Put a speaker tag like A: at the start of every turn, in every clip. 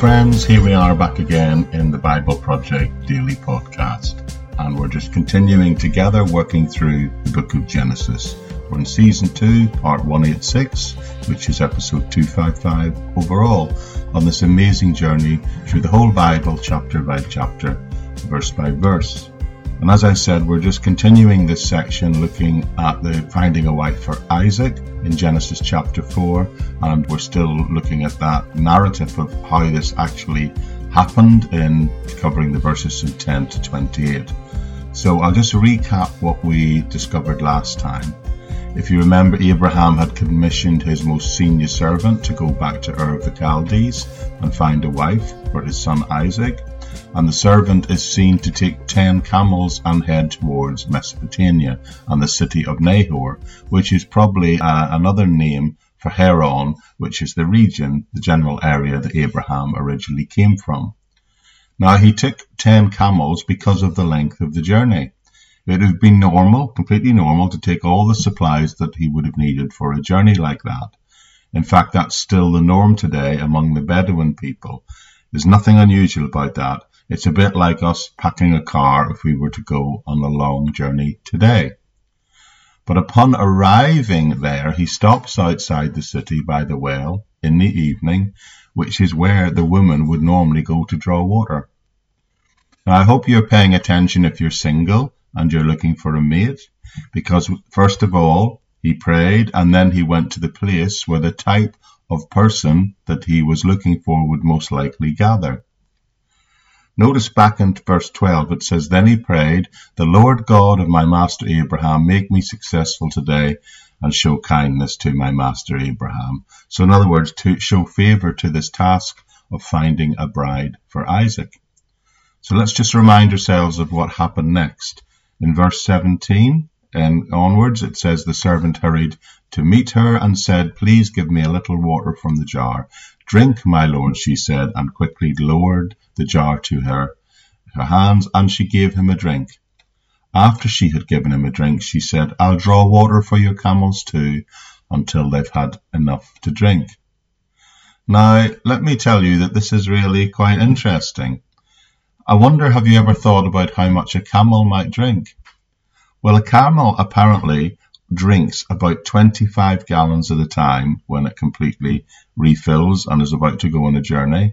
A: friends. Here we are back again in the Bible Project Daily Podcast. And we're just continuing together working through the book of Genesis. We're in season 2, part 186, which is episode 255 overall, on this amazing journey through the whole Bible, chapter by chapter, verse by verse. And as I said, we're just continuing this section looking at the finding a wife for Isaac in Genesis chapter 4. And we're still looking at that narrative of how this actually happened in covering the verses from 10 to 28. So I'll just recap what we discovered last time. If you remember, Abraham had commissioned his most senior servant to go back to Ur of the Chaldees and find a wife for his son Isaac and the servant is seen to take ten camels and head towards Mesopotamia and the city of Nahor, which is probably uh, another name for Haran, which is the region, the general area that Abraham originally came from. Now he took ten camels because of the length of the journey. It would have been normal, completely normal, to take all the supplies that he would have needed for a journey like that. In fact, that's still the norm today among the Bedouin people. There's nothing unusual about that. It's a bit like us packing a car if we were to go on a long journey today. But upon arriving there, he stops outside the city by the well in the evening, which is where the woman would normally go to draw water. Now, I hope you're paying attention if you're single and you're looking for a mate, because first of all, he prayed and then he went to the place where the type of person that he was looking for would most likely gather. Notice back in verse 12, it says, Then he prayed, The Lord God of my master Abraham, make me successful today and show kindness to my master Abraham. So, in other words, to show favor to this task of finding a bride for Isaac. So, let's just remind ourselves of what happened next. In verse 17 and onwards, it says, The servant hurried to meet her and said, Please give me a little water from the jar. Drink, my lord, she said, and quickly lowered the jar to her, her hands, and she gave him a drink. After she had given him a drink, she said, I'll draw water for your camels too, until they've had enough to drink. Now, let me tell you that this is really quite interesting. I wonder, have you ever thought about how much a camel might drink? Well, a camel apparently drinks about 25 gallons at a time when it completely refills and is about to go on a journey.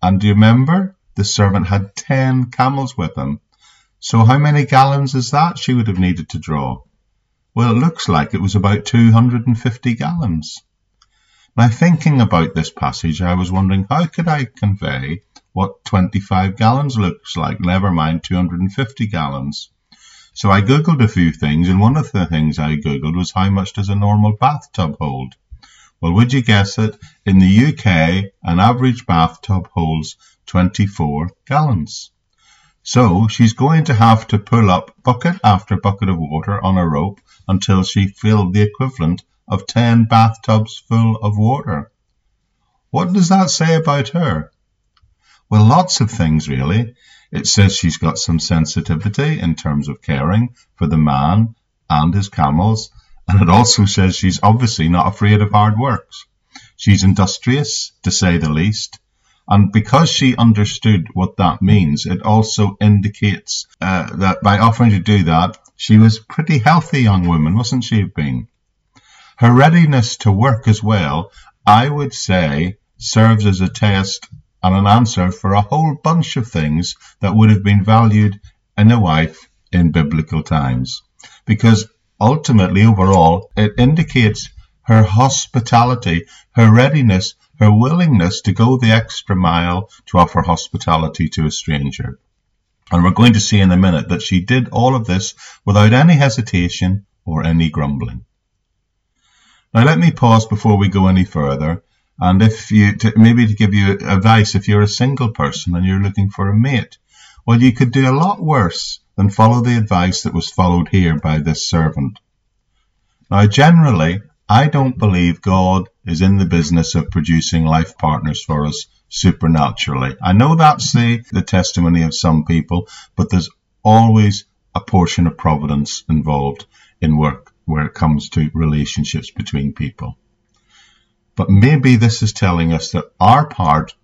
A: And do you remember? The servant had 10 camels with him. So how many gallons is that she would have needed to draw? Well, it looks like it was about 250 gallons. Now, thinking about this passage, I was wondering how could I convey what 25 gallons looks like, never mind 250 gallons. So I googled a few things, and one of the things I googled was how much does a normal bathtub hold? Well, would you guess it? In the UK, an average bathtub holds 24 gallons. So she's going to have to pull up bucket after bucket of water on a rope until she filled the equivalent of 10 bathtubs full of water. What does that say about her? Well, lots of things really. It says she's got some sensitivity in terms of caring for the man and his camels, and it also says she's obviously not afraid of hard works. She's industrious, to say the least, and because she understood what that means, it also indicates uh, that by offering to do that, she was a pretty healthy young woman, wasn't she, been? Her readiness to work as well, I would say, serves as a test and an answer for a whole bunch of things that would have been valued in a wife in biblical times. Because ultimately, overall, it indicates her hospitality, her readiness, her willingness to go the extra mile to offer hospitality to a stranger. And we're going to see in a minute that she did all of this without any hesitation or any grumbling. Now, let me pause before we go any further and if you, to, maybe to give you advice, if you're a single person and you're looking for a mate, well, you could do a lot worse than follow the advice that was followed here by this servant. Now, generally, I don't believe God is in the business of producing life partners for us supernaturally. I know that's the, the testimony of some people, but there's always a portion of providence involved in work where it comes to relationships between people. But maybe this is telling us that our part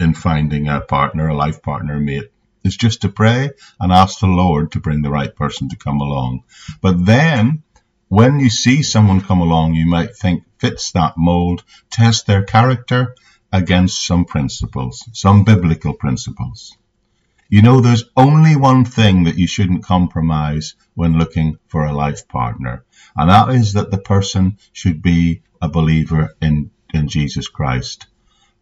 A: in finding a partner, a life partner, mate, is just to pray and ask the Lord to bring the right person to come along. But then, when you see someone come along, you might think fits that mold, test their character against some principles, some biblical principles. You know, there's only one thing that you shouldn't compromise when looking for a life partner, and that is that the person should be a believer in, in Jesus Christ.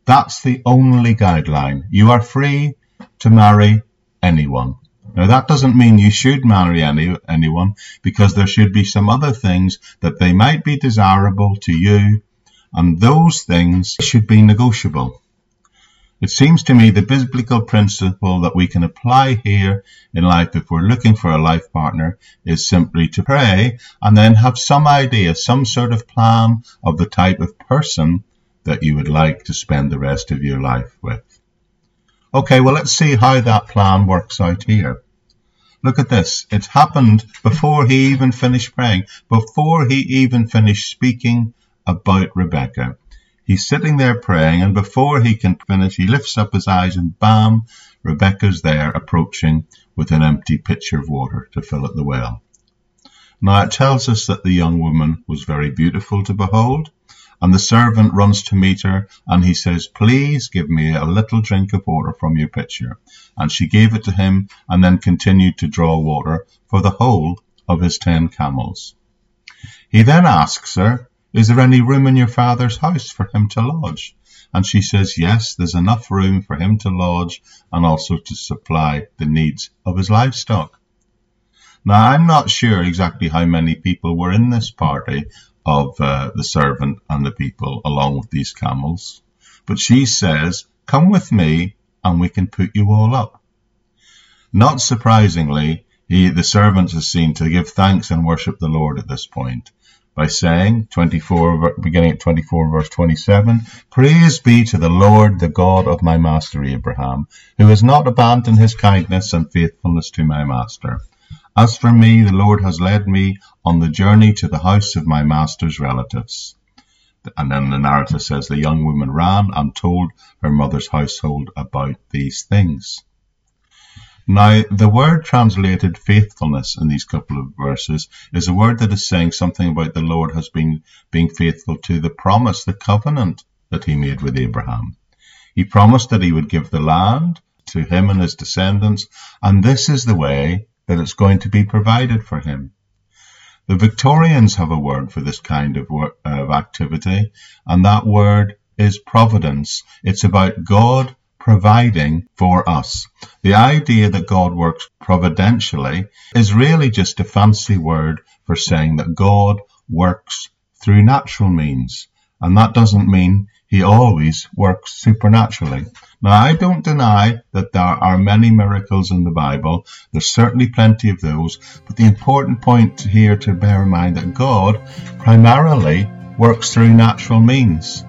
A: That's the only guideline. You are free to marry anyone. Now that doesn't mean you should marry any, anyone because there should be some other things that they might be desirable to you and those things should be negotiable. It seems to me the biblical principle that we can apply here in life if we're looking for a life partner is simply to pray and then have some idea, some sort of plan of the type of person that you would like to spend the rest of your life with. Okay, well, let's see how that plan works out here. Look at this. It happened before he even finished praying, before he even finished speaking about Rebecca. He's sitting there praying, and before he can finish, he lifts up his eyes, and bam, Rebecca's there approaching with an empty pitcher of water to fill at the well. Now it tells us that the young woman was very beautiful to behold, and the servant runs to meet her, and he says, Please give me a little drink of water from your pitcher. And she gave it to him, and then continued to draw water for the whole of his ten camels. He then asks her, is there any room in your father's house for him to lodge? And she says, Yes, there's enough room for him to lodge and also to supply the needs of his livestock. Now, I'm not sure exactly how many people were in this party of uh, the servant and the people along with these camels, but she says, Come with me and we can put you all up. Not surprisingly, he, the servant is seen to give thanks and worship the Lord at this point by saying, 24, beginning at 24 verse 27, Praise be to the Lord, the God of my master Abraham, who has not abandoned his kindness and faithfulness to my master. As for me, the Lord has led me on the journey to the house of my master's relatives. And then the narrative says the young woman ran and told her mother's household about these things. Now, the word translated faithfulness in these couple of verses is a word that is saying something about the Lord has been being faithful to the promise, the covenant that he made with Abraham. He promised that he would give the land to him and his descendants, and this is the way that it's going to be provided for him. The Victorians have a word for this kind of, work, of activity, and that word is providence. It's about God providing for us. The idea that God works providentially is really just a fancy word for saying that God works through natural means. And that doesn't mean he always works supernaturally. Now, I don't deny that there are many miracles in the Bible. There's certainly plenty of those. But the important point here to bear in mind that God primarily works through natural means.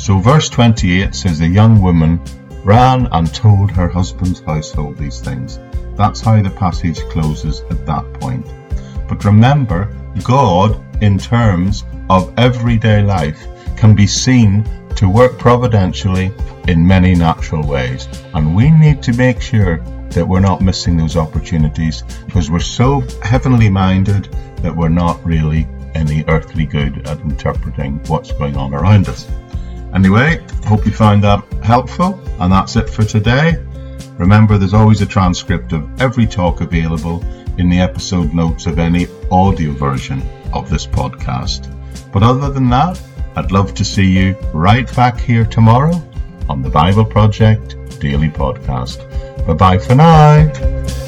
A: So verse 28 says the young woman ran and told her husband's household these things. That's how the passage closes at that point. But remember, God, in terms of everyday life, can be seen to work providentially in many natural ways. And we need to make sure that we're not missing those opportunities because we're so heavenly minded that we're not really any earthly good at interpreting what's going on around us. Anyway, hope you found that helpful, and that's it for today. Remember, there's always a transcript of every talk available in the episode notes of any audio version of this podcast. But other than that, I'd love to see you right back here tomorrow on the Bible Project Daily Podcast. Bye bye for now.